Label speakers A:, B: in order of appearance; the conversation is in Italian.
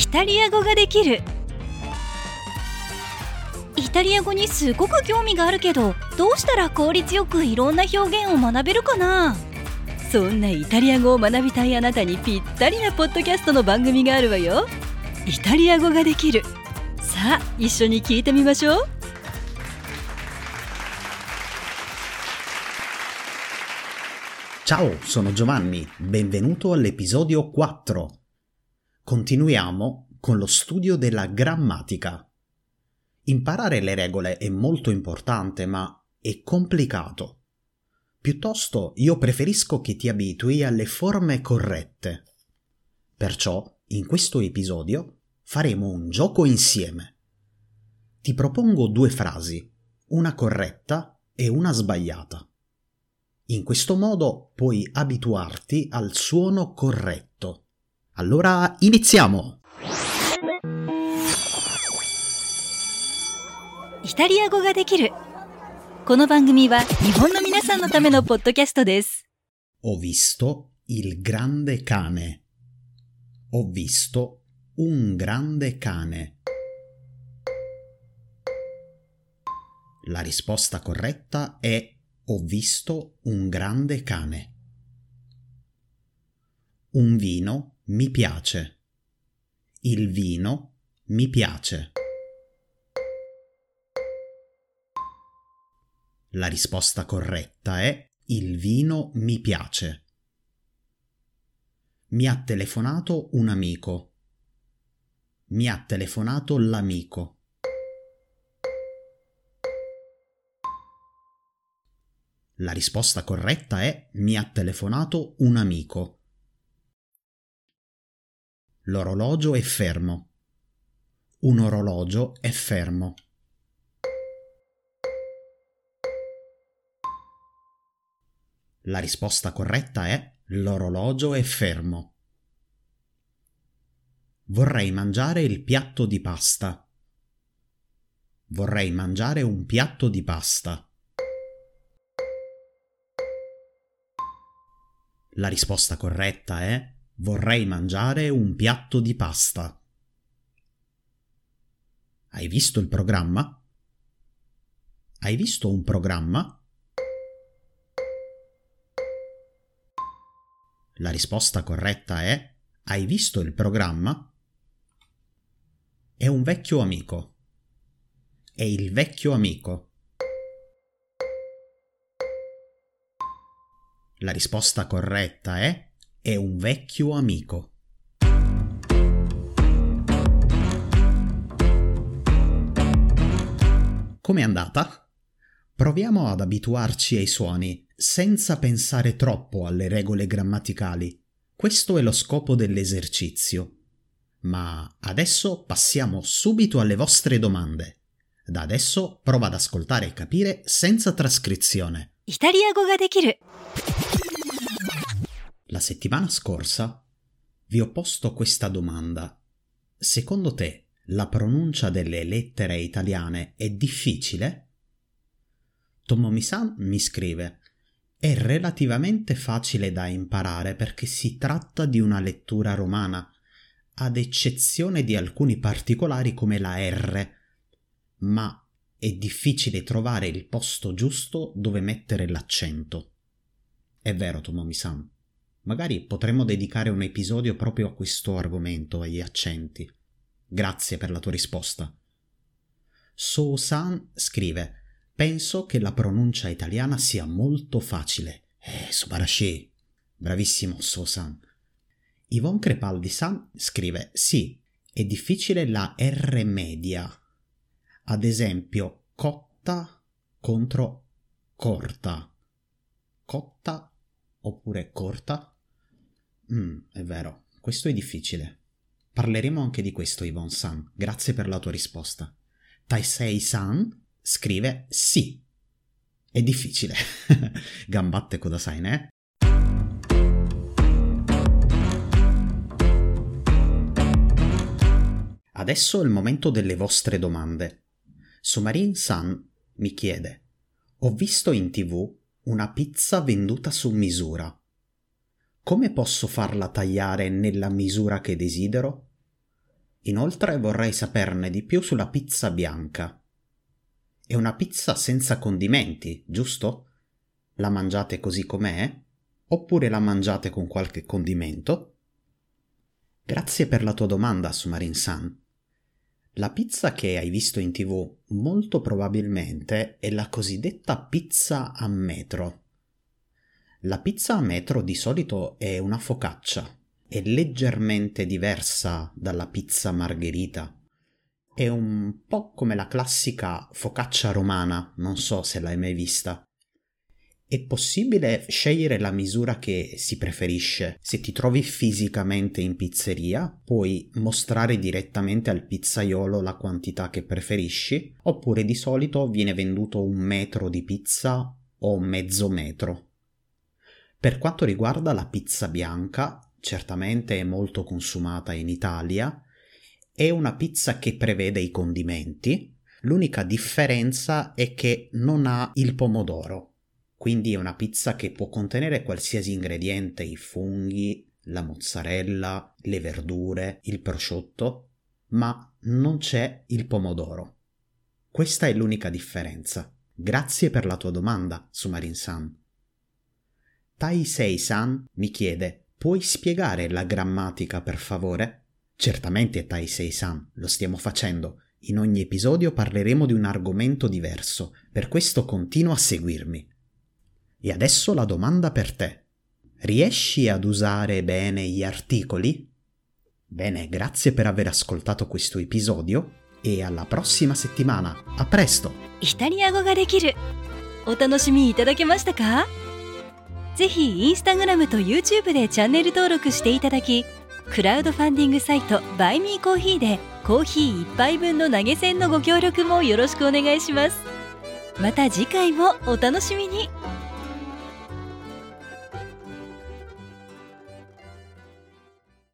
A: イタリア語ができる。イタリア語にすごく興味があるけどどうしたら効率よくいろんな表現を学べるかな？そんなイタリア語を学びたいあなたにぴったりなポッドキャストの番組があるわよ。イタリア語ができる。さあ一緒に聞いてみましょう。
B: Ciao, sono Giovanni, benvenuto all'episodio 4. Continuiamo con lo studio della grammatica. Imparare le regole è molto importante, ma è complicato. Piuttosto io preferisco che ti abitui alle forme corrette. Perciò, in questo episodio, faremo un gioco insieme. Ti propongo due frasi, una corretta e una sbagliata. In questo modo puoi abituarti al suono corretto. Allora iniziamo!
A: イタリア語ができるこの番組は日本の皆さんのためのポッドキャストです
B: Ho visto il grande cane. Ho visto un grande cane. La risposta corretta è ho visto un grande cane. Un vino mi piace. Il vino mi piace. La risposta corretta è il vino mi piace. Mi ha telefonato un amico. Mi ha telefonato l'amico. La risposta corretta è mi ha telefonato un amico. L'orologio è fermo. Un orologio è fermo. La risposta corretta è l'orologio è fermo. Vorrei mangiare il piatto di pasta. Vorrei mangiare un piatto di pasta. La risposta corretta è vorrei mangiare un piatto di pasta. Hai visto il programma? Hai visto un programma? La risposta corretta è Hai visto il programma? È un vecchio amico. È il vecchio amico. La risposta corretta è È un vecchio amico. Com'è andata? Proviamo ad abituarci ai suoni senza pensare troppo alle regole grammaticali. Questo è lo scopo dell'esercizio. Ma adesso passiamo subito alle vostre domande. Da adesso prova ad ascoltare e capire senza trascrizione.
A: イタリア語ができる
B: la settimana scorsa vi ho posto questa domanda. Secondo te la pronuncia delle lettere italiane è difficile? Tomomi-san mi scrive è relativamente facile da imparare perché si tratta di una lettura romana, ad eccezione di alcuni particolari come la R, ma è difficile trovare il posto giusto dove mettere l'accento. È vero, Tomomi-san. Magari potremmo dedicare un episodio proprio a questo argomento, agli accenti. Grazie per la tua risposta. So-san scrive Penso che la pronuncia italiana sia molto facile. Eh, subarashi. Bravissimo, So-san. Yvonne Crepaldi-san scrive Sì, è difficile la R media. Ad esempio, cotta contro corta. Cotta oppure corta? Mm, è vero, questo è difficile. Parleremo anche di questo, Yvonne-san. Grazie per la tua risposta. Taisei-san scrive sì. È difficile. Gambatte Kodasai, ne? Adesso è il momento delle vostre domande. Somarin San mi chiede: Ho visto in tv una pizza venduta su misura. Come posso farla tagliare nella misura che desidero? Inoltre vorrei saperne di più sulla pizza bianca. È una pizza senza condimenti, giusto? La mangiate così com'è? Oppure la mangiate con qualche condimento? Grazie per la tua domanda, Sumarin San. La pizza che hai visto in tv molto probabilmente è la cosiddetta pizza a metro. La pizza a metro di solito è una focaccia, è leggermente diversa dalla pizza margherita. È un po' come la classica focaccia romana, non so se l'hai mai vista. È possibile scegliere la misura che si preferisce. Se ti trovi fisicamente in pizzeria, puoi mostrare direttamente al pizzaiolo la quantità che preferisci, oppure di solito viene venduto un metro di pizza o mezzo metro. Per quanto riguarda la pizza bianca, certamente è molto consumata in Italia, è una pizza che prevede i condimenti, l'unica differenza è che non ha il pomodoro quindi è una pizza che può contenere qualsiasi ingrediente, i funghi, la mozzarella, le verdure, il prosciutto, ma non c'è il pomodoro. Questa è l'unica differenza. Grazie per la tua domanda, Sumarin-san. Taisei-san mi chiede, puoi spiegare la grammatica per favore? Certamente Taisei-san, lo stiamo facendo. In ogni episodio parleremo di un argomento diverso, per questo continua a seguirmi. E adesso la domanda per te. Riesci ad usare bene gli articoli? Bene, grazie per aver ascoltato questo episodio e alla prossima settimana. A presto!
A: イタリア語ができるお楽しみいただけましたか ぜひインスタグラムと YouTube でチャンネル登録していただきクラウドファンディングサイトバイミーコーヒーでコーヒー1杯分の投げ銭のご協力もよろしくお願いします。また次回もお楽しみに。